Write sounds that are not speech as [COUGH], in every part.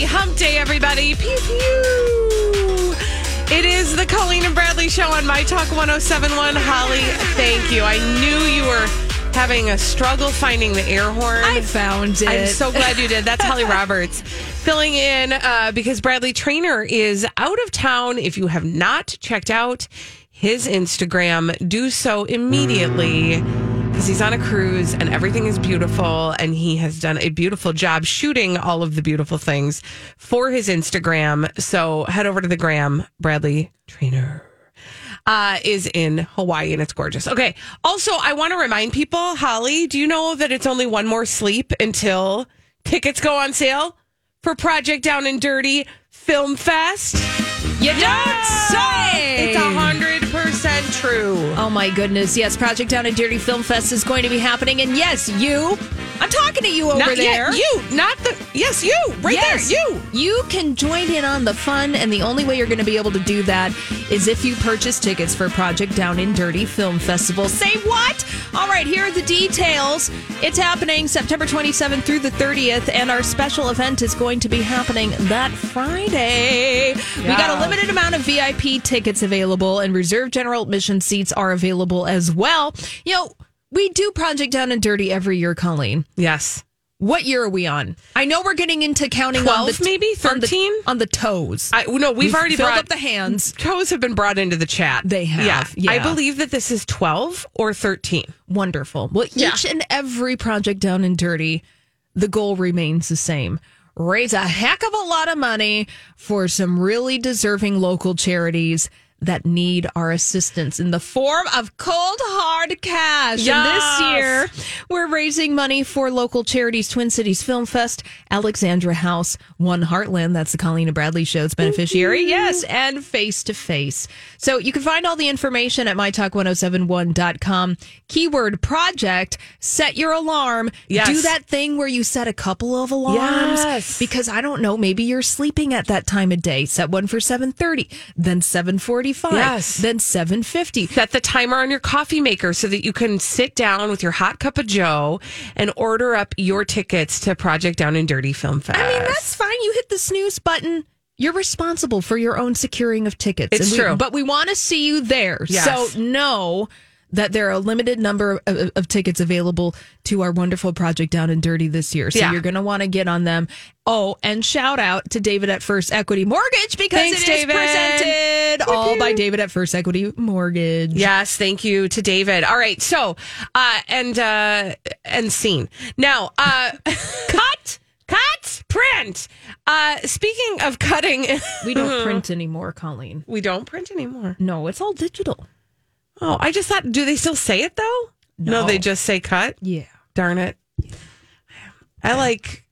Happy hump day, everybody. Pew, pew. It is the Colleen and Bradley show on My Talk 1071. Holly, thank you. I knew you were having a struggle finding the air horn. I found it. I'm so glad you did. That's Holly [LAUGHS] Roberts filling in uh, because Bradley Trainer is out of town. If you have not checked out his Instagram, do so immediately because he's on a cruise and everything is beautiful. And he has done a beautiful job shooting all of the beautiful things for his Instagram. So head over to the gram, Bradley Trainer uh, is in Hawaii and it's gorgeous. Okay. Also, I want to remind people, Holly, do you know that it's only one more sleep until tickets go on sale for Project Down and Dirty Film Fest? You don't say. It's a hundred true. Oh my goodness! Yes, Project Down and Dirty Film Fest is going to be happening, and yes, you. I'm talking to you over Not there. yet, you, not the yes, you, right yes, there, you. You can join in on the fun, and the only way you're going to be able to do that is if you purchase tickets for Project Down and Dirty Film Festival. Say what? All right, here are the details. It's happening September 27th through the 30th, and our special event is going to be happening that Friday. We got a limited amount of VIP tickets available, and reserve general admission seats are available as well. You know, we do Project Down and Dirty every year, Colleen. Yes. What year are we on? I know we're getting into counting on 12 the maybe? on the- 13? on the, toes. I no, we've, already filled brought up the hands. Toes have been brought into the chat. They have, yeah. I believe that this is twelve or thirteen. Wonderful. Well, Yeah. each and every project down and dirty, the goal remains the same. Raise a heck of a lot of money for some really deserving local charities that need our assistance in the form of cold hard cash. And this year, we're raising money for local charities Twin Cities Film Fest, Alexandra House, One Heartland, that's the Colleen Bradley show's beneficiary. Yes, and Face to Face. So you can find all the information at mytalk1071.com. Keyword project, set your alarm. Yes. Do that thing where you set a couple of alarms. Yes. Because I don't know, maybe you're sleeping at that time of day. Set one for 730, then 745, Yes. then 750. Set the timer on your coffee maker so that you can sit down with your hot cup of Joe and order up your tickets to Project Down and Dirty Film Fest. I mean, that's fine. You hit the snooze button. You're responsible for your own securing of tickets. It's we- true. But we want to see you there. Yes. So know that there are a limited number of, of tickets available to our wonderful project down and dirty this year. So Yeah. you're going to want to get on them. Oh, and shout out to David at First Equity Mortgage because Thanks, it is David. presented all by David at First Equity Mortgage. Yes, thank you to David. All right, so uh and uh and scene. Now, uh [LAUGHS] cut, cut, print. Uh speaking of cutting, We don't [LAUGHS] print anymore, Colleen. we don't print anymore. No, it's all digital. Oh, I just thought do they still say it though? No, No. they just say cut. Yeah. Darn it. I like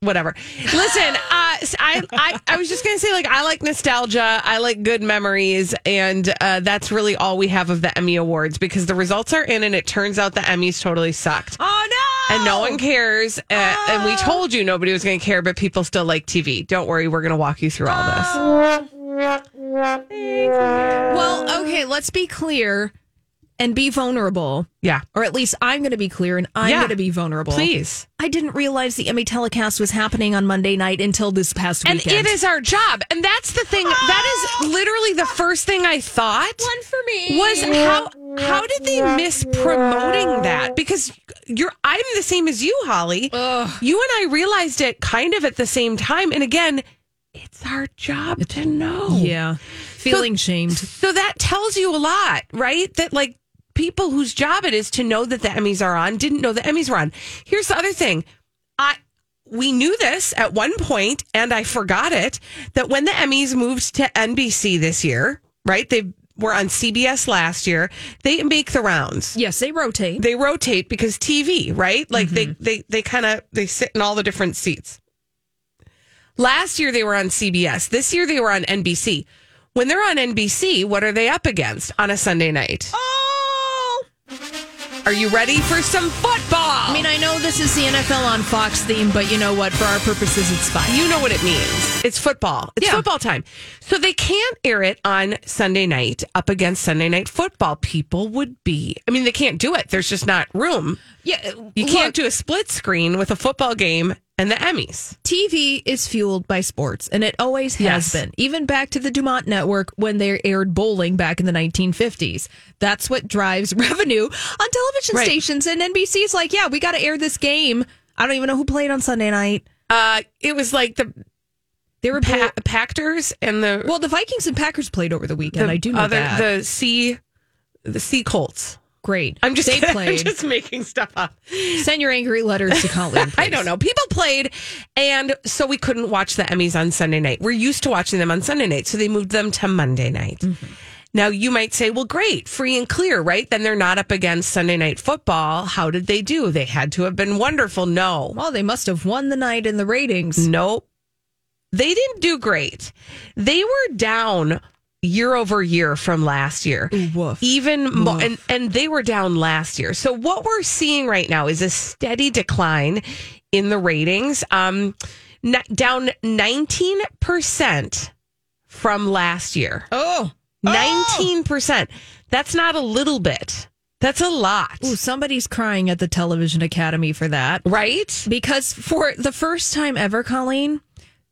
whatever. Listen, [LAUGHS] uh, s- I, I, I was just going to say, like, I like nostalgia. I like good memories. And uh, that's really all we have of the Emmy Awards because the results are in and it turns out the Emmys totally sucked. Oh, no. And no one cares. Uh, And we told you nobody was going to care, but people still like TV. Don't worry. We're going to walk you through all this. Well, okay, let's be clear and be vulnerable. Yeah. Or at least I'm going to be clear and I'm Yeah. going to be vulnerable. Please. I didn't realize the Emmy telecast was happening on Monday night until this past weekend. And it is our job. And that's the thing. That is ah! literally the first thing I thought. one for me. was how how did they miss promoting that? Because you're I'm the same as you, Holly. You and I realized it kind of at the same time. And again, it's our job to know. Yeah. Feeling shamed. So that tells you a lot, right? That like people whose job it is to know that the Emmys are on didn't know the Emmys were on. Here's the other thing. I we knew this at one point and I forgot it that when the Emmys moved to NBC this year, right? They were on CBS last year. They make the rounds. Yes, they rotate. They rotate because TV, right? Like they mm-hmm. they they kind of they sit in all the different seats. Last year they were on CBS. This year they were on NBC. When they're on NBC, what are they up against on a Sunday night? Oh! Are you ready for some football? I mean, I know this is the NFL on Fox theme, but you know what? For our purposes, it's fine. you know what it means. It's football. It's Yeah. football time. So they can't air it on Sunday night up against Sunday night football. People would be, I mean, they can't do it. There's just not room. yeah, You can't do a split screen with a football game and the Emmys. TV is fueled by sports, and it always has Yes. been. Even back to the Dumont Network when they aired bowling back in the 1950s. That's what drives [LAUGHS] revenue on television Right. stations. And NBC's like, yeah, we got to air this game. I don't even know who played on Sunday night. Uh, it was like the They were pa- Pactors and the well, the Vikings and Packers played over the weekend. the I do know other that. the Sea the Sea Colts. Great. I'm just they [LAUGHS] I'm played. just making stuff up. Send your angry letters to Colleen. [LAUGHS] I don't know. People played, and so we couldn't watch the Emmys on Sunday night. We're used to watching them on Sunday night, so they moved them to Monday night. Mm-hmm. Now you might say, "Well, great, free and clear, right?" Then they're not up against Sunday night football. How did they do? They had to have been wonderful. No, Well, they must have won the night in the ratings. Nope. They didn't do great. They were down year over year from last year. woof. Even more and, and they were down last year. So what we're seeing right now is a steady decline in the ratings. Um n- down 19% from last year. Oh. 19%. That's not a little bit. That's a lot. Ooh, somebody's crying at the Television Academy for that. Right? Because for the first time ever, Colleen,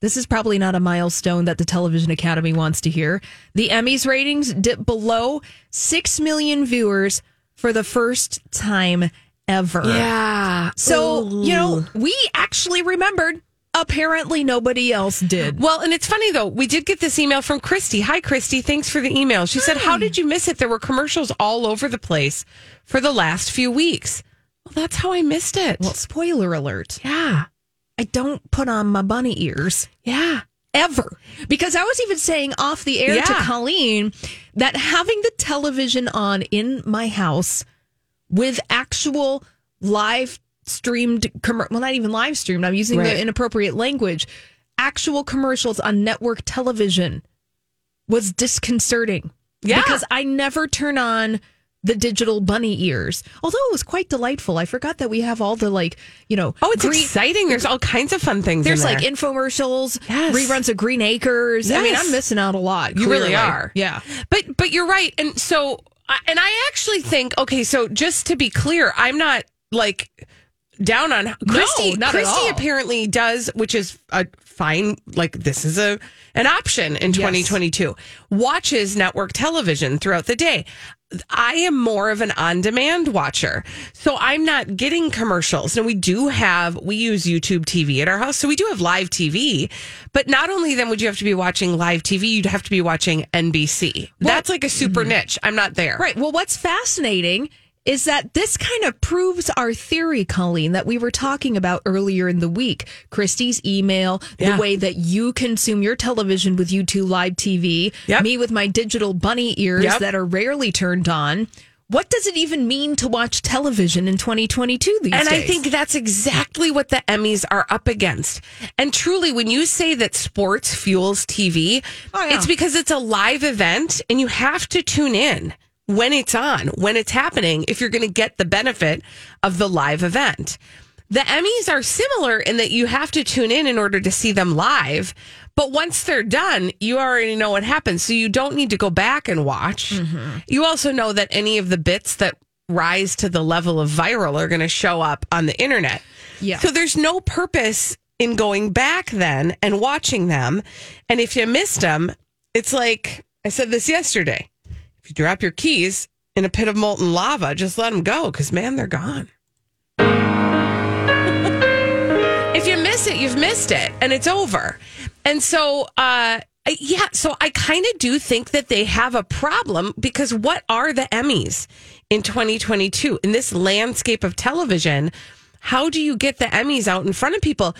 this is probably not a milestone that the Television Academy wants to hear. The Emmys ratings dipped below 6 million viewers for the first time ever. Yeah. So, you know, we actually remembered. Apparently, nobody else did. Well, and it's funny though. We did get this email from Christy. Hi, Christy. Thanks for the email. She said, "How did you miss it? There were commercials all over the place for the last few weeks." Well, that's how I missed it. Well, spoiler alert. yeah, I don't put on my bunny ears. yeah. ever. Because I was even saying off the air to Colleen that having the television on in my house with actual live streamed, commer- well, not even live streamed, I'm using Right. the inappropriate language, actual commercials on network television was disconcerting. Yeah. Because I never turn on the digital bunny ears. Although it was quite delightful. I forgot that we have all the like, you know, Oh, it's green- exciting. There's all kinds of fun things. there's in like infomercials, Yes. reruns of Green Acres. I mean, I'm missing out a lot. You really are. Yeah. But but you're right. And so and I actually think okay, so just to be clear, I'm not like down on Christy. not at Christy apparently does, which is a fine like this is a an option in 2022. Watches network television throughout the day. I am more of an on-demand watcher. So I'm not getting commercials. And we do have we use YouTube TV at our house. So we do have live TV. But not only then would you have to be watching live TV, you'd have to be watching NBC. That's like a super mm-hmm. niche. I'm not there. Right. Well, what's fascinating is that this kind of proves our theory, Colleen, that we were talking about earlier in the week. Christy's email, Yeah. the way that you consume your television with YouTube Live TV, Yep. me with my digital bunny ears Yep. that are rarely turned on. What does it even mean to watch television in 2022 these days? And I think that's exactly what the Emmys are up against. And truly, when you say that sports fuels TV, Oh, yeah. it's because it's a live event and you have to tune in when it's on, when it's happening, if you're going to get the benefit of the live event. The Emmys are similar in that you have to tune in in order to see them live. But once they're done, you already know what happens. So you don't need to go back and watch. Mm-hmm. You also know that any of the bits that rise to the level of viral are going to show up on the internet. Yeah. So there's no purpose in going back then and watching them. And if you missed them, it's like I said this yesterday. If you drop your keys in a pit of molten lava, just let them go because, man, they're gone. [LAUGHS] if you miss it, you've missed it and it's over. And so, uh, yeah, so I kind of do think that they have a problem because what are the Emmys in 2022 in this landscape of television? How do you get the Emmys out in front of people?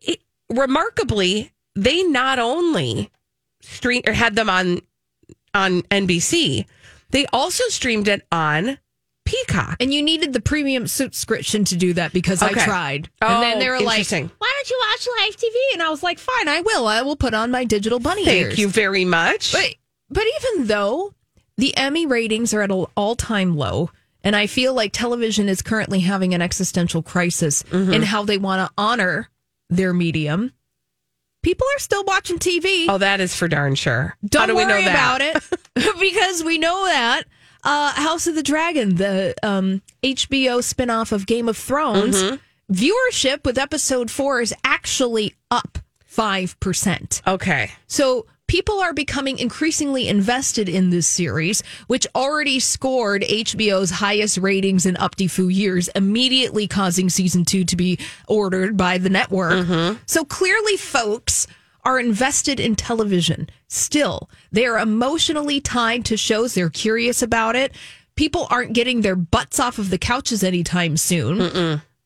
It, remarkably, they not only stream or had them on on NBC, they also streamed it on Peacock. And you needed the premium subscription to do that because Okay. I tried. Oh, and then they were like, why don't you watch live TV? And I was like, fine, I will. I will put on my digital bunny Thank ears. you very much. But, but even though the Emmy ratings are at an all time low, and I feel like television is currently having an existential crisis Mm-hmm. in how they want to honor their medium, people are still watching TV. oh, that is for darn sure. Don't How do we worry know that? about it [LAUGHS] [LAUGHS] because we know that uh, House of the Dragon, the um, HBO spinoff of Game of Thrones, Mm-hmm. viewership with episode four is actually up 5%. Okay. So people are becoming increasingly invested in this series, which already scored HBO's highest ratings in up to few years, immediately causing season two to be ordered by the network. Mm-hmm. So clearly, folks are invested in television still. They are emotionally tied to shows, they're curious about it. People aren't getting their butts off of the couches anytime soon.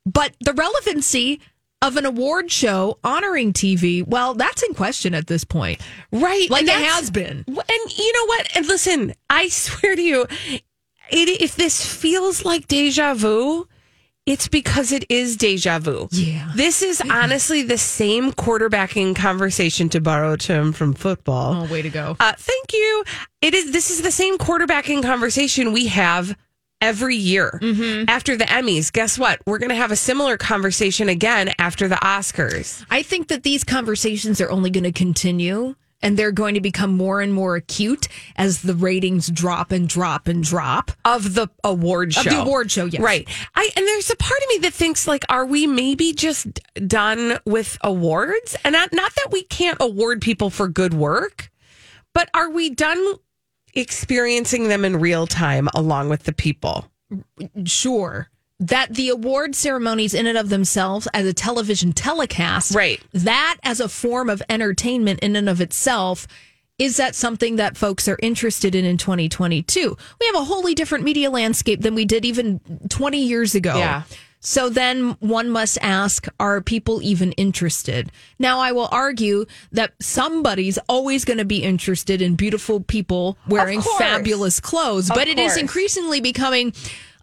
But the relevancy of an award show honoring TV, well, that's in question at this point. Right. Like it has been. And you know what? And listen, I [LAUGHS] swear to you, it, if this feels like deja vu, it's because it is deja vu. Yeah. This is honestly the same quarterbacking conversation to borrow a term from football. Oh, way to go. Uh, thank you. It is. This is the same quarterbacking conversation we have every year mm-hmm. after the Emmys. Guess what? We're going to have a similar conversation again after the Oscars. I think that these conversations are only going to continue and they're going to become more and more acute as the ratings drop and drop and drop. of the award show. Of the award show, yes. Right. I and there's a part of me that thinks like, are we maybe just done with awards? And not not that we can't award people for good work, but are we done experiencing them in real time along with the people? Sure. That the award ceremonies in and of themselves as a television telecast, Right. That as a form of entertainment in and of itself, is that something that folks are interested in in 2022? We have a wholly different media landscape than we did even 20 years ago. Yeah. So then one must ask, are people even interested? Now, I will argue that somebody's always going to be interested in beautiful people wearing fabulous clothes, but it is increasingly becoming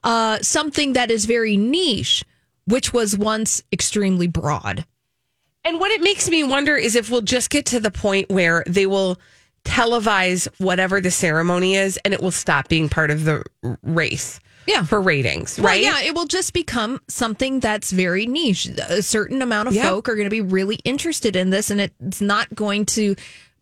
uh, something that is very niche, which was once extremely broad. And what it makes me wonder is if we'll just get to the point where they will televise whatever the ceremony is and it will stop being part of the race. Yeah. For ratings, Well, right? yeah, it will just become something that's very niche. A certain amount of folk are going to be really interested in this, and it's not going to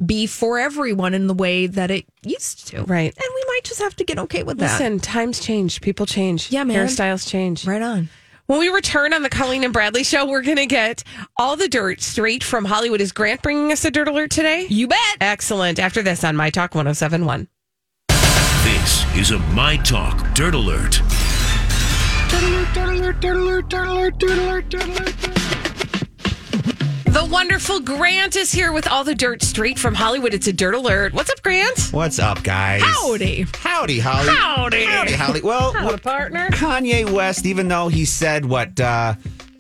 be for everyone in the way that it used to. Right. And we might just have to get okay with that. Listen, times change, people change. Yeah, man. Hairstyles change. Right on. When we return on the Colleen and Bradley show, we're going to get all the dirt straight from Hollywood. Is Grant bringing us a dirt alert today? You bet. Excellent. After this on My Talk 1071. This is a My Talk Dirt Alert. The wonderful Grant is here with all the dirt straight from Hollywood. It's a dirt alert. What's up, Grant? What's up, guys? Howdy. Howdy, Holly. Howdy. Howdy, Holly. Well, Howdy, partner. Kanye West, even though he said what uh,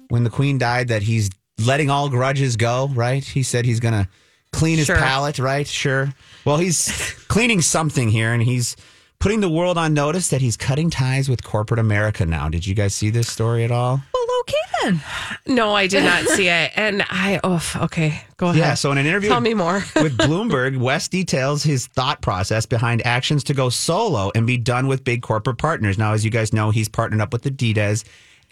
when the Queen died that he's letting all grudges go, right? He said he's gonna clean his Sure. palate, right? Sure. Well, he's cleaning something here, and he's putting the world on notice that he's cutting ties with corporate America now. Did you guys see this story at all? Well, okay then. No, I did not see it. And I, oh, okay. Go ahead. Yeah. So in an interview, Tell me more. [LAUGHS] with Bloomberg, West details his thought process behind actions to go solo and be done with big corporate partners. Now, as you guys know, he's partnered up with the Adidas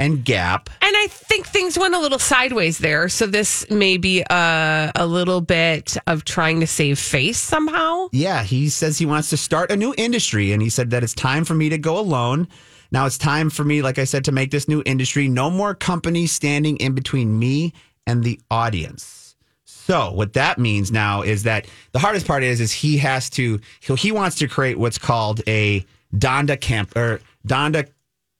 and Gap. And I think things went a little sideways there. So this may be a, a little bit of trying to save face somehow. Yeah, he says he wants to start a new industry, and he said that it's time for me to go alone. Now it's time for me, like I said, to make this new industry. No more companies standing in between me and the audience. So what that means now is that the hardest part is is he has to he, he wants to create what's called a Donda camp or Donda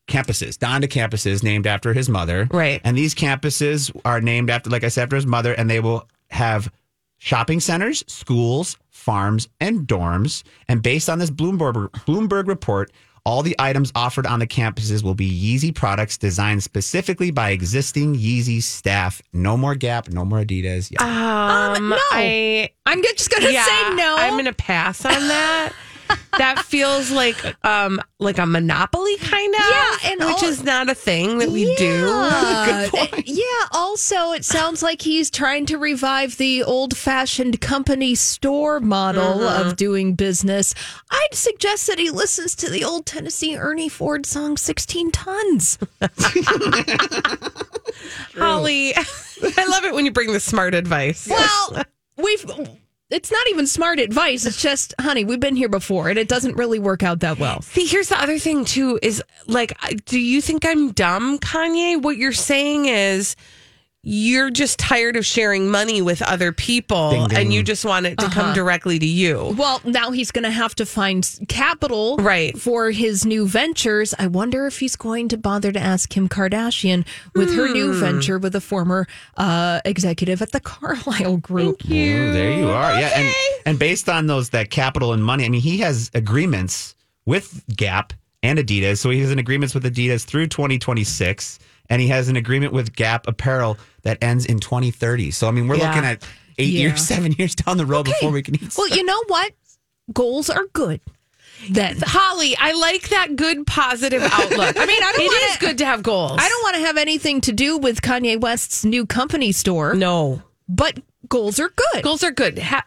campuses. Donda campuses named after his mother. Right. And these campuses are named after like I said after his mother and they will have shopping centers, schools, farms, and dorms. And based on this Bloomberg Bloomberg report, all the items offered on the campuses will be Yeezy products designed specifically by existing Yeezy staff. No more Gap, no more Adidas. Yeah. Um, no. I, I'm just going to yeah, say no. I'm going to pass on that. [LAUGHS] that feels like um like a monopoly kind of Yeah, and which all- is not a thing that we do [LAUGHS] Yeah. Yeah. Also, it sounds like he's trying to revive the old fashioned company store model of doing business. I'd suggest that he listens to the old Tennessee Ernie Ford song 16 Tons. [LAUGHS] holly [LAUGHS] i love it when you bring the smart advice Well, we've. It's not even smart advice. It's just, honey, we've been here before, and it doesn't really work out that well. See, here's the other thing too is like, do you think I'm dumb, Kanye? What you're saying is you're just tired of sharing money with other people Ding, ding. and you just want it to come directly to you. Well, now he's going to have to find capital Right. for his new ventures. I wonder if he's going to bother to ask Kim Kardashian with her new venture with a former uh, executive at the [LAUGHS] Carlyle Group. Ooh, there you are. Yeah, and and based on those that capital and money, I mean, he has agreements with Gap and Adidas. So he has an agreements with Adidas through 2026, and he has an agreement with Gap Apparel that ends in 2030. So I mean, we're Yeah. looking at eight Yeah. years, seven years down the road before we can. Even Well, you know what? Goals are good. Then Holly, I like that good positive outlook. I mean, I don't it wanna- is good to have goals. I don't want to have anything to do with Kanye West's new company store, No. but goals are good. Goals are good. Ha-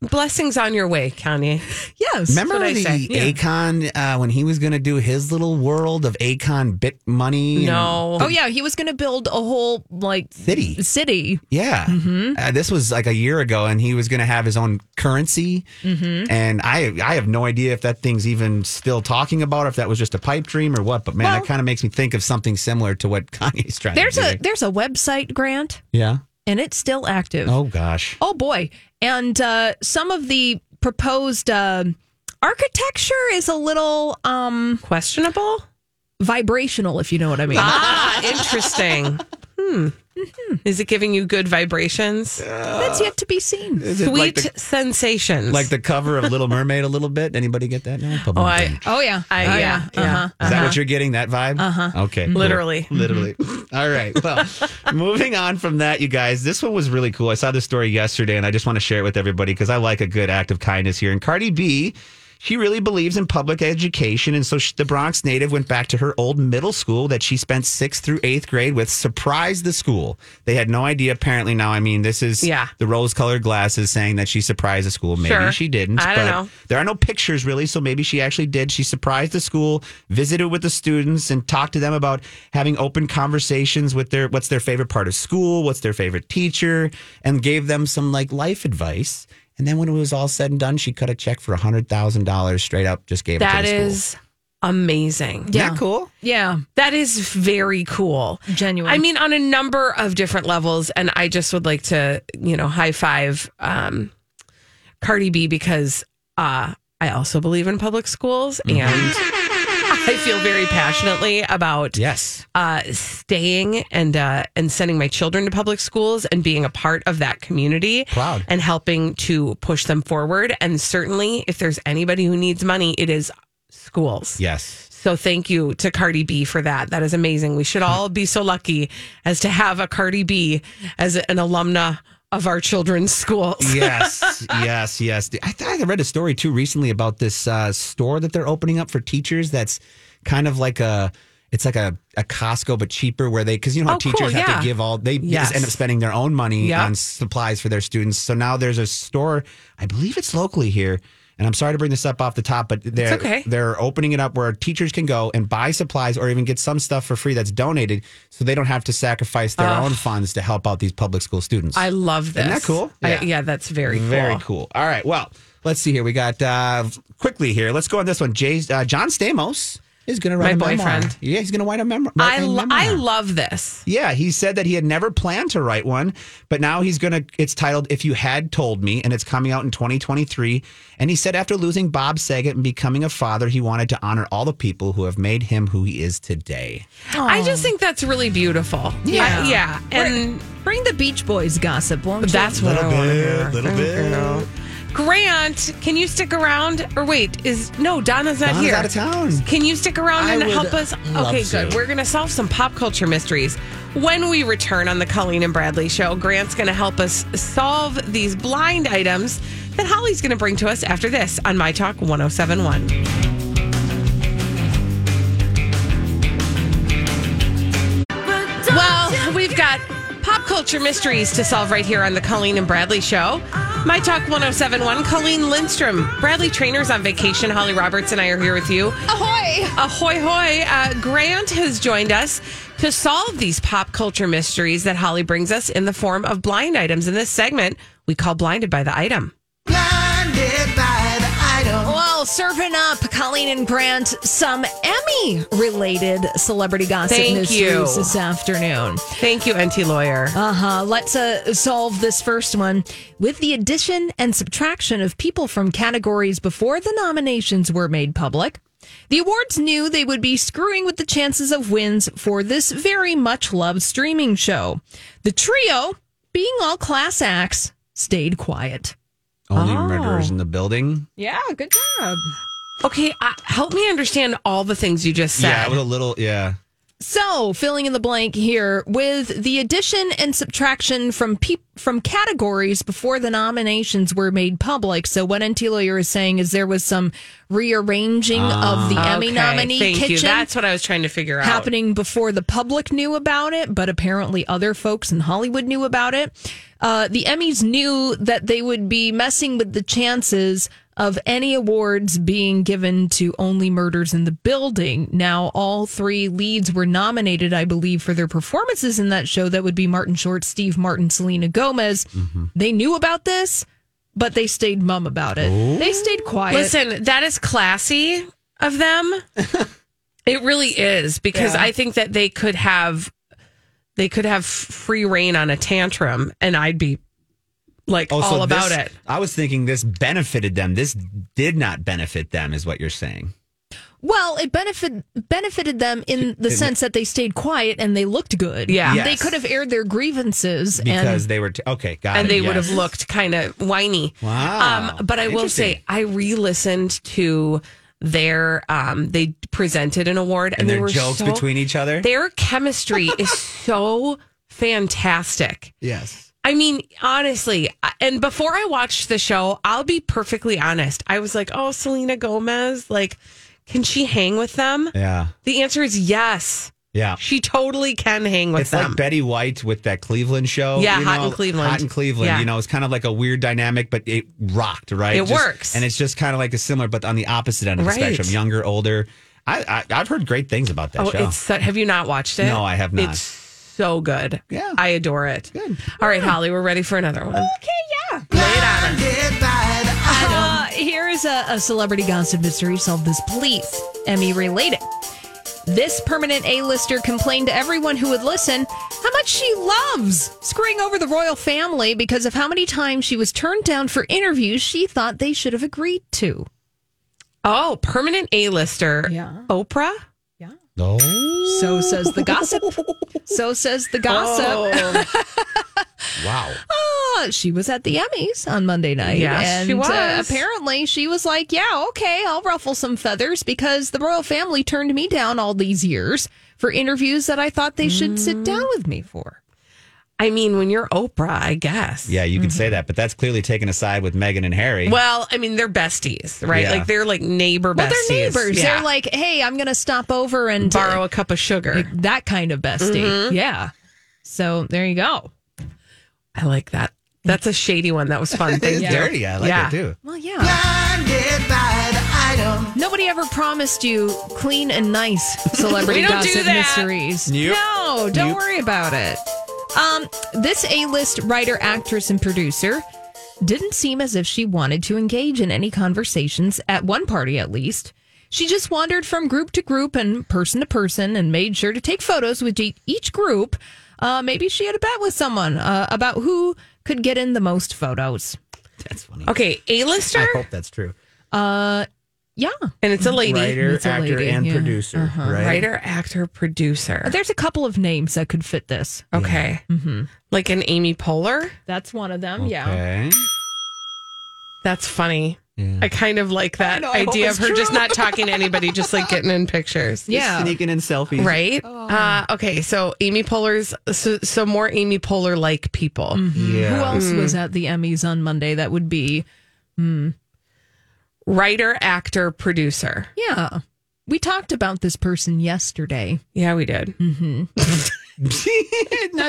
blessings on your way, Kanye. Yes. Remember what I the say. Yeah. Akon uh, when he was going to do his little world of Akon bit money? and No. Oh yeah, he was going to build a whole like City. City. Yeah. Mm-hmm. Uh, this was like a year ago, and he was going to have his own currency. Mm-hmm. And I I have no idea if that thing's even still talking about, or if that was just a pipe dream or what. But man, Well- that kind of makes me think of something similar to what [LAUGHS] Kanye's trying There's to do. a there's a website grant, yeah. and it's still active. Oh gosh. Oh boy. And uh, some of the proposed uh, architecture is a little um, Questionable? vibrational, if you know what I mean. Ah, interesting. Hmm. Is it giving you good vibrations? That's yet to be seen. Sweet like the, sensations. like the cover of Little Mermaid a little bit? Anybody get that now? oh, I, Oh yeah. I oh, yeah, yeah. Uh-huh. Is that what you're getting? That vibe? Uh huh. Okay. cool. Literally. [LAUGHS] Literally. All right. Well, [LAUGHS] moving on from that, you guys, this one was really cool. I saw this story yesterday and I just want to share it with everybody because I like a good act of kindness here. And Cardi B, she really believes in public education. And so she, the Bronx native went back to her old middle school that she spent sixth through eighth grade with, surprised the school. They had no idea, apparently. Now, I mean, this is Yeah. the rose colored glasses saying that she surprised the school. Maybe Sure. she didn't. I don't but know. There are no pictures really, so maybe she actually did. She surprised the school, visited with the students, and talked to them about having open conversations with their what's their favorite part of school, what's their favorite teacher, and gave them some like life advice. And then when it was all said and done, she cut a check for hundred thousand dollars straight up, just gave that it to the is school. amazing. Isn't that cool? Yeah. That is very cool. Genuine. I mean, on a number of different levels. And I just would like to, you know, high five um, Cardi B because uh, I also believe in public schools Mm-hmm. and I feel very passionately about Yes. uh, staying and uh, and sending my children to public schools and being a part of that community. Proud. and helping to push them forward. And certainly, if there's anybody who needs money, it is schools. Yes. So thank you to Cardi B for that. That is amazing. We should all be so lucky as to have a Cardi B as an alumna of our children's schools. [LAUGHS] yes, yes, yes. I I read a story too recently about this uh, store that they're opening up for teachers. That's kind of like a, it's like a, a Costco but cheaper, where they because you know how Oh, cool, teachers have yeah. to give all they Yes. just end up spending their own money Yep. on supplies for their students. So now there's a store, I believe it's locally here. And I'm sorry to bring this up off the top, but they're okay. they're opening it up where teachers can go and buy supplies or even get some stuff for free that's donated, so they don't have to sacrifice their own funds to help out these public school students. I love this. Isn't that cool? I- Yeah. yeah, that's very cool. Very cool. All right. Well, let's see here. We got uh quickly here. Let's go on this one. Jay, uh, John Stamos is going to write My a memoir. Yeah, he's going to write a mem- write I, a lo- memoir. I love this. Yeah, he said that he had never planned to write one, but now he's going to. It's titled "If You Had Told Me," and it's coming out in 2023. And he said after losing Bob Saget and becoming a father, he wanted to honor all the people who have made him who he is today. I just think that's really beautiful. Yeah. I- yeah. And Bring the Beach Boys gossip, won't you? that's what I want to hear. little bit. Grant, can you stick around? Or wait, is no Donna's not Donna's here. out of town. Can you stick around I and would help us? love Okay, to. good. We're going to solve some pop culture mysteries. When we return on the Colleen and Bradley show, Grant's going to help us solve these blind items that Holly's going to bring to us after this on My Talk 1071. Well, we've got pop culture mysteries to solve right here on the Colleen and Bradley show. My Talk 1071, Colleen Lindstrom. Bradley Trainer's on vacation. Holly Roberts and I are here with you. Ahoy! Ahoy, hoy. Uh, Grant has joined us to solve these pop culture mysteries that Holly brings us in the form of blind items. In this segment, we call Blinded by the Item. Well, serving up Colleen and Grant some Emmy related celebrity gossip Thank mysteries you. this afternoon. Thank you, Enty Lawyer. Uh huh. Let's uh, solve this first one. With the addition and subtraction of people from categories before the nominations were made public, the awards knew they would be screwing with the chances of wins for this very much loved streaming show. The trio, being all class acts, stayed quiet. Only Oh. murderers in the building. Yeah, good job. Okay, uh, help me understand all the things you just said. Yeah, with a little. Yeah. So, filling in the blank here with the addition and subtraction from peop from categories before the nominations were made public. So, what Enty Lawyer is saying is there was some rearranging of the Emmy Okay, nominee Thank you. kitchen That's what I was trying to figure out. happening before the public knew about it, but apparently other folks in Hollywood knew about it. Uh, the Emmys knew that they would be messing with the chances of any awards being given to only murders in the building. Now, all three leads were nominated, I believe, for their performances in that show. That would be Martin Short, Steve Martin, Selena Gomez. Mm-hmm. They knew about this, but they stayed mum about it. Oh. They stayed quiet. Listen, that is classy of them. [LAUGHS] it really is because I think that they could have they could have free reign on a tantrum and I'd be like Oh, so all about this- it. I was thinking this benefited them. This did not benefit them, is what you're saying. Well, it benefit, benefited them in the sense that they stayed quiet and they looked good. Yeah. Yes. They could have aired their grievances Because and they were. T- okay, got And it. they would have looked kind of whiny. Wow. Um, but I will say, I re-listened to their. Um, they presented an award, and, And they their were jokes so- between each other? Their chemistry is [LAUGHS] so fantastic. Yes. I mean, honestly, and before I watched the show, I'll be perfectly honest. I was like, "Oh, Selena Gomez, like, can she hang with them?" Yeah. The answer is yes. Yeah. She totally can hang with them. It's them. like Betty White with that Cleveland show. Yeah, you Hot know, in Cleveland. Hot in Cleveland. Yeah. You know, it's kind of like a weird dynamic, but it rocked, right? It Just- works. And it's just kind of like a similar, but on the opposite end of the spectrum, younger, older. I, I, I've heard great things about that oh, show. it's have you not watched it? No, I have not. It's so good. Yeah. I adore it. Good. All right, Holly, we're ready for another one. okay, yeah. Lay it on us. Uh, here is a, a celebrity gossip mystery. Solve this, please. Emmy related. This permanent A-lister complained to everyone who would listen how much she loves screwing over the royal family because of how many times she was turned down for interviews she thought they should have agreed to. Oh, permanent A-lister. Yeah. Oprah. Oh. So says the gossip. So says the gossip. Oh. [LAUGHS] Wow. Uh, she was at the Emmys on Monday night. Yes, and she uh, was. apparently she was like, Yeah, okay, I'll ruffle some feathers because the royal family turned me down all these years for interviews that I thought they should sit down with me for. I mean, when you're Oprah, I guess. Yeah, you could say that, but that's clearly taken aside with Meghan and Harry. Well, I mean, they're besties, right? Yeah. Like they're like neighbor Well, besties. they're neighbors. Yeah. They're like, Hey, I'm going to stop over and borrow a cup of sugar. like that kind of bestie. Mm-hmm. Yeah. So there you go. I like that. That's a shady one. That was fun. [LAUGHS] it's Thank you. dirty. I like Yeah. it too. Well, yeah. Nobody ever promised you clean and nice celebrity [LAUGHS] We don't gossip mysteries. Nope. No, don't Nope. worry about it. Um, this A-list writer, actress, and producer didn't seem as if she wanted to engage in any conversations at one party, at least. She just wandered from group to group and person to person and made sure to take photos with each group. Uh, maybe she had a bet with someone uh, about who could get in the most photos. That's funny. Okay, A-lister, I hope that's true. Uh, yeah. and it's a mm-hmm. lady. Writer, It's a actor, lady, and yeah. producer, uh-huh. right? Writer, actor, producer. Uh, there's a couple of names that could fit this. Okay, mm-hmm. like an Amy Poehler. That's one of them. Yeah. That's funny. Yeah. I kind of like that know, idea of it's her just not talking to anybody, just like getting in pictures. Yeah. Sneaking in selfies. Right. Oh. Uh, okay. So Amy Poehler's so, so more Amy Poehler like people. Mm-hmm. Yeah. Who else was mm. at the Emmys on Monday? That would be, hmm, Writer, actor, producer. yeah. We talked about this person yesterday. Yeah, we did. [LAUGHS] [LAUGHS] not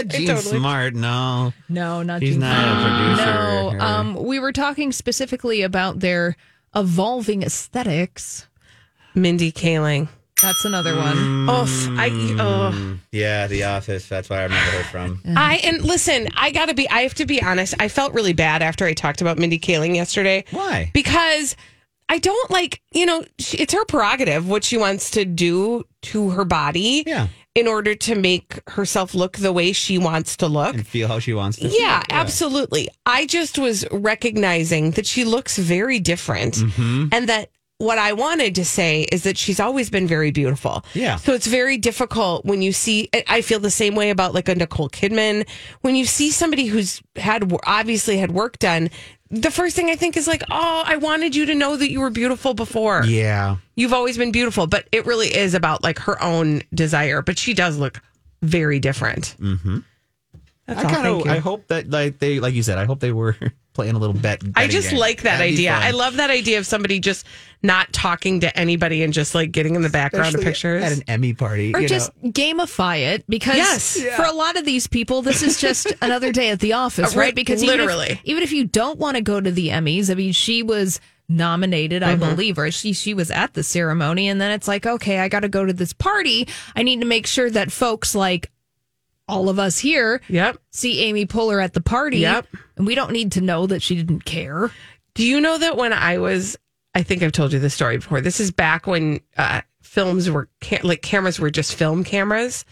Jean Totally. Smart. No, No, not he's Jean not a producer. No, um, we were talking specifically about their evolving aesthetics. Mindy Kaling. That's another one. Oh, I oh. yeah, The Office. That's why I remember her from. I and listen, I gotta be. I have to be honest. I felt really bad after I talked about Mindy Kaling yesterday. Why? Because I don't like, you know, she, it's her prerogative what she wants to do to her body Yeah. in order to make herself look the way she wants to look. And feel how she wants to. Yeah, feel. absolutely. I just was recognizing that she looks very different Mm-hmm. and that what I wanted to say is that she's always been very beautiful. Yeah. So it's very difficult when you see, I feel the same way about like a Nicole Kidman. When you see somebody who's had, obviously had work done, the first thing I think is like, oh, I wanted you to know that you were beautiful before. Yeah. You've always been beautiful, but it really is about like her own desire. But she does look very different. Mm-hmm. That's I kind of. I hope that like they like you said. I hope they were [LAUGHS] playing a little bet. I just game. like that That'd idea. I love that idea of somebody just not talking to anybody and just like getting in the background Especially of pictures. at an Emmy party. or you just know. gamify it because Yes. for a lot of these people this is just [LAUGHS] another day at the office Uh, right right, because even if- literally. even if, you don't want to go to the emmys i mean she was nominated i believe or she she was at the ceremony and then it's like okay i got to go to this party i need to make sure that folks like all of us here Yep. see Amy Poehler at the party Yep. and we don't need to know that she didn't care Do you know that when I was, I think I've told you this story before. This is back when uh, films were like cameras were just film cameras.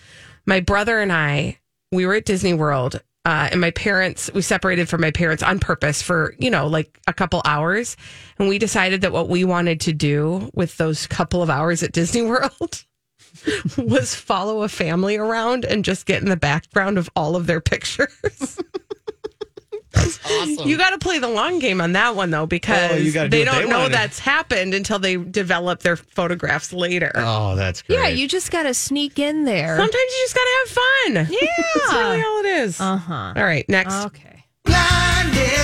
My brother and I, we were at Disney World, uh, and my parents, we separated from my parents on purpose for you know like a couple hours, and we decided that what we wanted to do with those couple of hours at Disney [LAUGHS] World. [LAUGHS] was follow a family around and just get in the background of all of their pictures. [LAUGHS] That's awesome. You got to play the long game on that one though, because Oh, do they don't they know wanna that's happened until they develop their photographs later. oh, that's great. yeah you just got to sneak in there Sometimes you just got to have fun. Yeah. [LAUGHS] that's really all it is. uh-huh All right, next. okay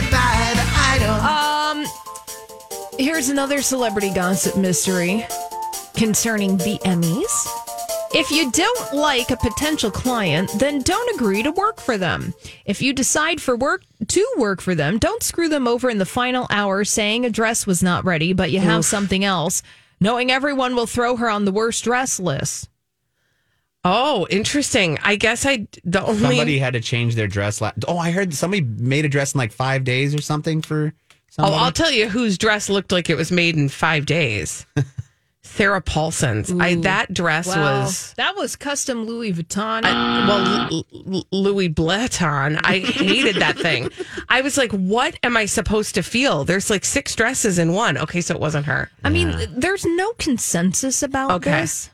Idol Um, here's another celebrity gossip mystery concerning the Emmys. If you don't like a potential client, then don't agree to work for them. If you decide for work to work for them, don't screw them over in the final hour saying a dress was not ready, but you have something else, knowing everyone will throw her on the worst dress list. oh, interesting. I guess I the only somebody had to change their dress. La- oh, I heard somebody made a dress in like five days or something for. Oh, I'll tell you whose dress looked like it was made in five days. [LAUGHS] Sarah Paulson's. I that dress was that was custom Louis Vuitton. well, L- L- Louis Vuitton. I hated that thing. [LAUGHS] I was like, what am I supposed to feel? There's like six dresses in one. Okay, so it wasn't her. I mean, there's no consensus about Okay. this.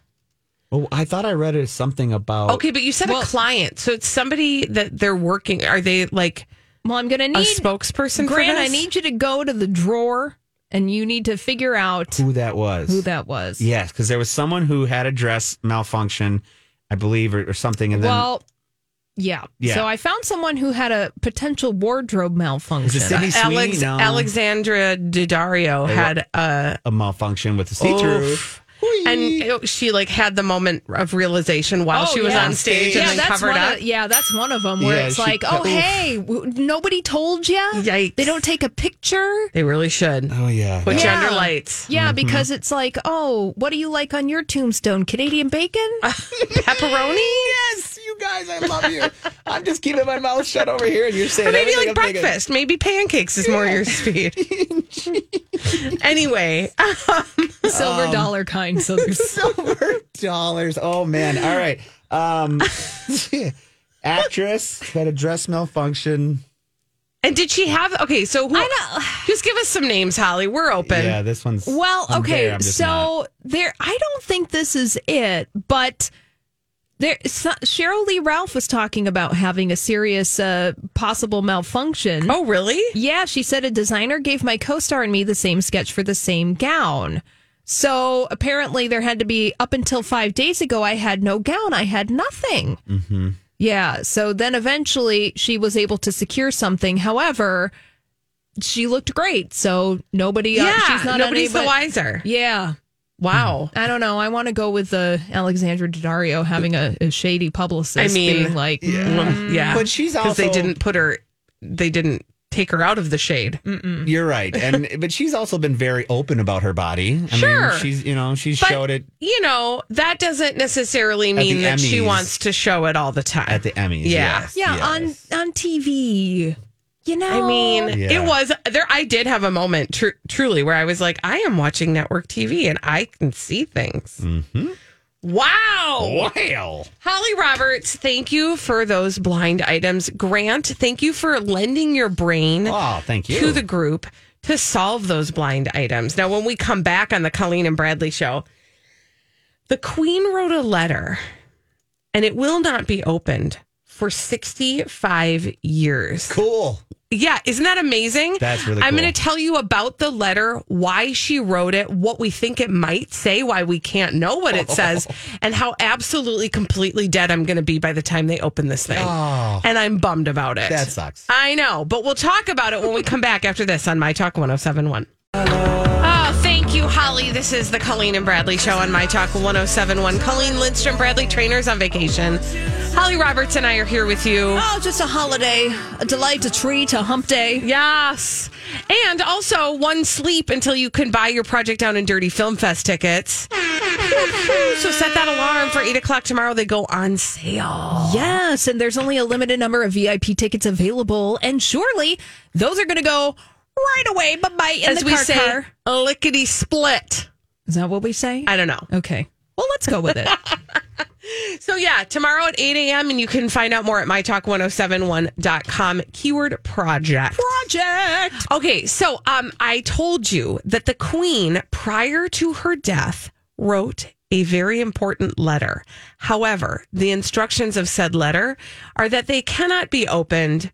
Oh, I thought I read it something about. Okay, but you said Well- a client, so it's somebody that they're working. Are they like Well, I'm going to need a need spokesperson? for Grant. I need you to go to the drawer, and you need to figure out who that was. who that was. Yes, because there was someone who had a dress malfunction, I believe, or, or something, and then Well, yeah. Yeah. So I found someone who had a potential wardrobe malfunction. Is it Sydney uh, Alex, No. Alexandra Daddario had a a malfunction with the see-through. Oof. And it- she like had the moment of realization while Oh, she was yeah. on stage yeah, and then that's covered one up. Of, yeah, that's one of them where Yeah, it's she- like, oh, oof. hey, w- nobody told you. Yikes. They don't take a picture. They really should Oh yeah, put you under lights. Yeah, Mm-hmm. because it's like, oh, what do you like on your tombstone? Canadian bacon? [LAUGHS] Pepperoni. yes, you guys, I love you. I'm just keeping my mouth shut over here, and you're saying Or maybe like I'm thinking. breakfast. Maybe pancakes is more your [LAUGHS] speed. anyway, [LAUGHS] Silver dollar kind. So there's [LAUGHS] [LAUGHS] Silver dollars. Oh man! All right. Um, [LAUGHS] actress had a dress malfunction. and did she have? Okay, so who, I know. just give us some names, Holly. We're open. Yeah, this one's Well, I'm okay, there, I'm just so not. there. I don't think this is it, but there. so- Sheryl Lee Ralph was talking about having a serious uh, possible malfunction. Oh, really? Yeah, she said a designer gave my co-star and me the same sketch for the same gown. So apparently, there had to be up until five days ago. I had no gown. I had nothing. Mm-hmm. Yeah. So then eventually, she was able to secure something. However, she looked great. So nobody. uh, Yeah. she's not nobody's unable- the wiser. Yeah. Wow. I don't know. I want to go with uh, Alexandra Daddario having a, a shady publicist. I mean, being like, Mm, yeah. But she's because they didn't put her. They didn't take her out of the shade. You're right, and [LAUGHS] but she's also been very open about her body. I Sure. mean, she's you know she's But, showed it You know, that doesn't necessarily mean the that she wants to show it all the time. at the Emmys. Yeah. yes, yeah, yes. on on TV. You know, I mean, Yeah. it was there. I did have a moment, tr- truly, where I was like, I am watching network TV and I can see things. Mm-hmm. Wow. Well, Holly Roberts, thank you for those blind items. Grant, thank you for lending your brain oh, thank you. to the group to solve those blind items. Now, when we come back on the Colleen and Bradley show, the Queen wrote a letter and it will not be opened for 65 years. cool. Yeah, isn't that amazing? That's really I'm cool. going to tell you about the letter, why she wrote it, what we think it might say, why we can't know what it says, [LAUGHS] and how absolutely completely dead I'm going to be by the time they open this thing. Oh. And I'm bummed about it. Oh. That sucks. I know, but we'll talk about it when we come back after this on My Talk 1071. Oh, thank you, Holly. This is the Colleen and Bradley show on My Talk 1071. Colleen Lindstrom, Bradley Traynor's on vacation. Holly Roberts and I are here with you. Oh, just a holiday, a delight, a treat, a hump day. Yes. And also one sleep until you can buy your Project Down and Dirty Film Fest tickets. so set that alarm for 8 o'clock tomorrow. They go on sale. Yes, and there's only a limited number of VIP tickets available, and surely those are going to go right away. Bye bye in As the we car say, car. lickety split. Is that what we say? I don't know. okay. Well, let's go with it. [LAUGHS] So yeah, tomorrow at 8 a.m. and you can find out more at mytalk1071.com. Keyword project. Project. Okay, so um, I told you that the Queen, prior to her death, wrote a very important letter. However, the instructions of said letter are that they cannot be opened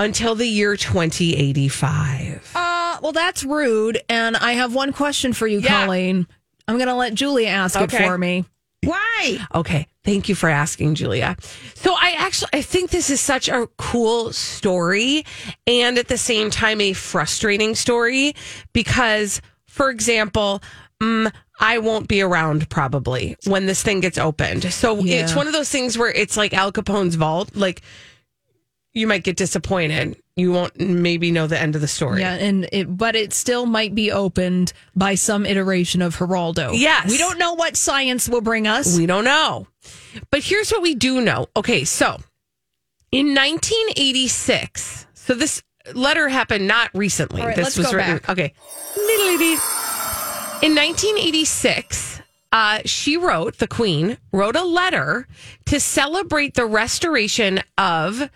until the year 2085. Uh, well, that's rude. And I have one question for you, Yeah. Colleen. I'm going to let Julia ask Okay. it for me. Why? Okay, thank you for asking, Julia. So I actually I think this is such a cool story and at the same time a frustrating story because for example, mm, I won't be around probably when this thing gets opened. So Yeah. it's one of those things where it's like Al Capone's vault like you might get disappointed. You won't maybe know the end of the story. Yeah, and it, but it still might be opened by some iteration of Geraldo. Yes. we don't know what science will bring us. We don't know. But here's what we do know. Okay, so in 1986, so this letter happened not recently. Right, this was written. back. Okay. In 1986, uh, she wrote, the Queen wrote a letter to celebrate the restoration of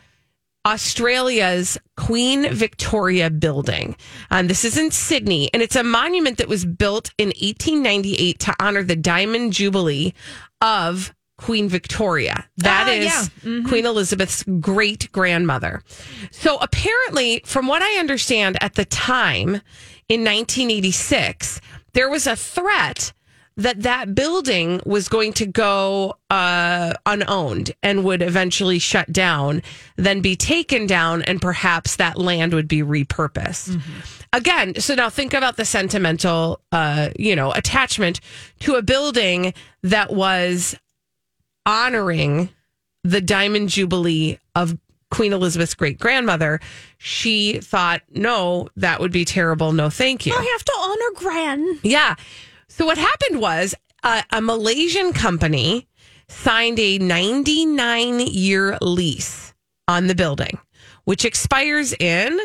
Australia's Queen Victoria building. Um, this is in Sydney, and it's a monument that was built in 1898 to honor the Diamond Jubilee of Queen Victoria. That Ah, is yeah. Queen Elizabeth's great grandmother. So apparently, from what I understand at the time in 1986, there was a threat that that building was going to go uh, unowned and would eventually shut down, then be taken down, and perhaps that land would be repurposed. Again, so now think about the sentimental, uh, you know, attachment to a building that was honoring the Diamond Jubilee of Queen Elizabeth's great grandmother. She thought, no, that would be terrible. No, thank you. I have to honor Gran. Yeah. So what happened was uh, a Malaysian company signed a 99 year lease on the building, which expires in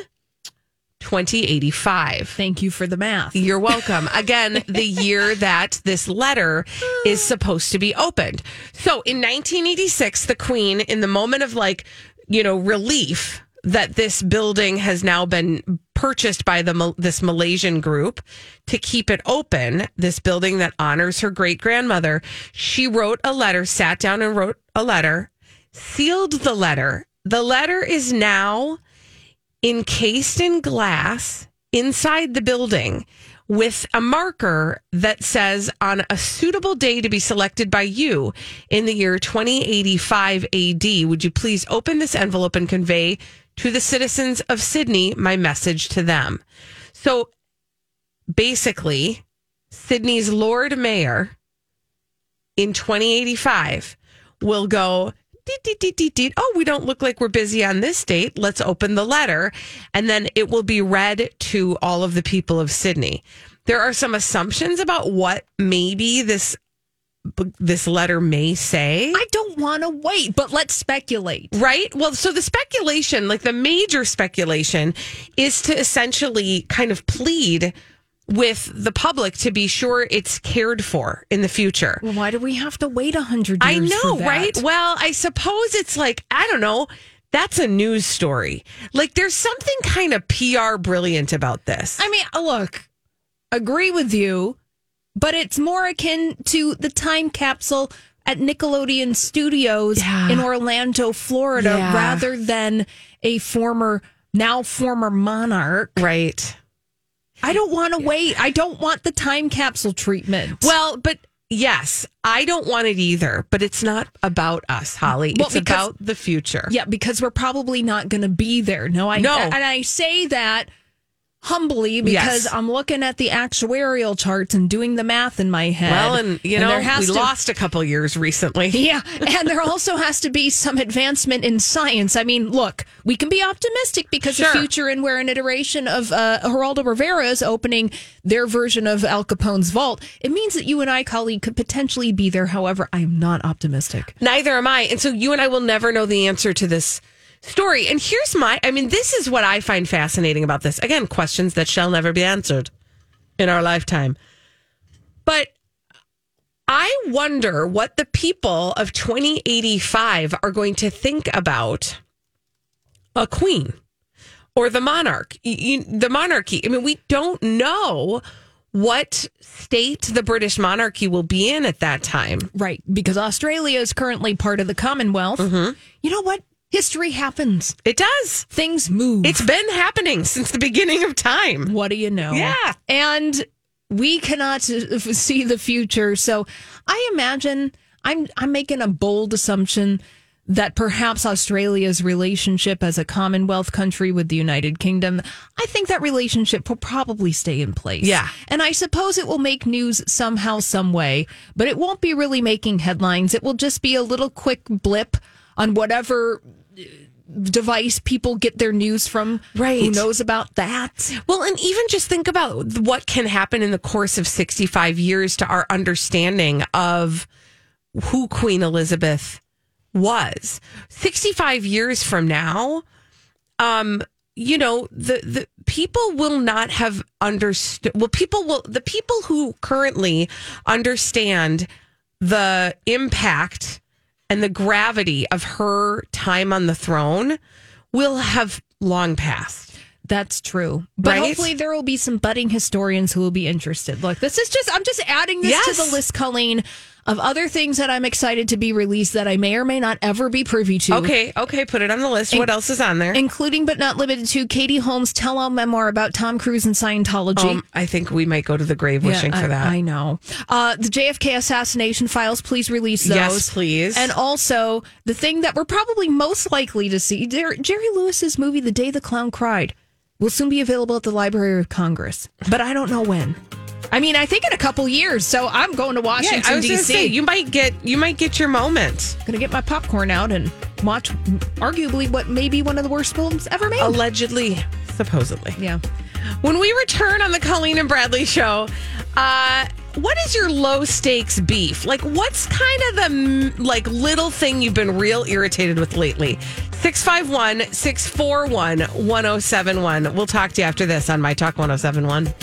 2085. Thank you for the math. You're welcome. [LAUGHS] Again, the year that this letter is supposed to be opened. So in 1986, the Queen, in the moment of like, you know, relief that this building has now been purchased by the this Malaysian group to keep it open, this building that honors her great grandmother, she wrote a letter, sat down and wrote a letter, sealed the letter. The letter is now encased in glass inside the building with a marker that says on a suitable day to be selected by you in the year 2085 AD, would you please open this envelope and convey to the citizens of Sydney my message to them? So basically, Sydney's Lord Mayor in 2085 will go deet, deet, deet, deet, oh we don't look like we're busy on this date. Let's open the letter. And then it will be read to all of the people of sydney. There are some assumptions about what maybe this this letter may say. I don't want to wait, but let's speculate. Right? Well, so the speculation, like the major speculation, is to essentially kind of plead with the public to be sure it's cared for in the future. Well, why do we have to wait a hundred years? I know, right? Well, I suppose it's like, I don't know, that's a news story. Like there's something kind of PR brilliant about this. I mean, look, agree with you, but it's more akin to the time capsule at Nickelodeon Studios Yeah. in Orlando, Florida, Yeah. rather than a former, now former monarch. right. I don't want to wait. I don't want the time capsule treatment. Well, but yes, I don't want it either, but it's not about us, Holly. Well, it's because- about the future. Yeah, because we're probably not going to be there. No, I No. and I say that humbly because Yes. I'm looking at the actuarial charts and doing the math in my head. Well, and you know, there we to- lost a couple years recently. [LAUGHS] Yeah, and there also has to be some advancement in science. I mean, look, we can be optimistic because Sure. the future and we're an iteration of uh, Geraldo Rivera is opening their version of Al Capone's vault. It means that you and I, colleague, could potentially be there. However, I am not optimistic. Neither am I. And so you and I will never know the answer to this story. And here's my I mean, this is what I find fascinating about this. Again, questions that shall never be answered in our lifetime. But I wonder what the people of 2085 are going to think about a queen or the monarch, you- the monarchy. I mean, we don't know what state the British monarchy will be in at that time. Right, because Australia is currently part of the Commonwealth. Mm-hmm. You know what? History happens. It does. Things move. It's been happening since the beginning of time. what do you know? Yeah. And we cannot [LAUGHS] see the future. So I imagine I'm I'm making a bold assumption that perhaps Australia's relationship as a Commonwealth country with the United Kingdom, I think that relationship will probably stay in place. Yeah. And I suppose it will make news somehow, some way, but it won't be really making headlines. It will just be a little quick blip on whatever device people get their news from. Right. Who knows about that? Well, and even just think about what can happen in the course of 65 years to our understanding of who Queen Elizabeth was. 65 years from now, um, you know, the, the people will not have understood. Well, people will, the people who currently understand the impact and the gravity of her time on the throne will have long passed. That's true. But Right? hopefully there will be some budding historians who will be interested. Look, this is just I'm just adding this Yes. to the list, Colleen, of other things that I'm excited to be released that I may or may not ever be privy to. Okay, okay, put it on the list. what else is on there? Including but not limited to Katie Holmes' tell-all memoir about Tom Cruise and Scientology. Um, I think we might go to the grave wishing I, for that. I know. Uh, the JFK assassination files, please release those. Yes, please. And also, the thing that we're probably most likely to see Jer- Jerry Lewis's movie, The Day the Clown Cried, will soon be available at the Library of Congress. But I don't know when. I mean, I think in a couple years. So I'm going to yeah, Washington, I was D.C. say you might get you might get your moment. going to get my popcorn out and watch arguably what may be one of the worst films ever made. Allegedly, supposedly. yeah. When we return on the Colleen and Bradley show, uh, what is your low stakes beef? Like, what's kind of the like little thing you've been real irritated with lately? 651 641 1071. We'll talk to you after this on My Talk 1071.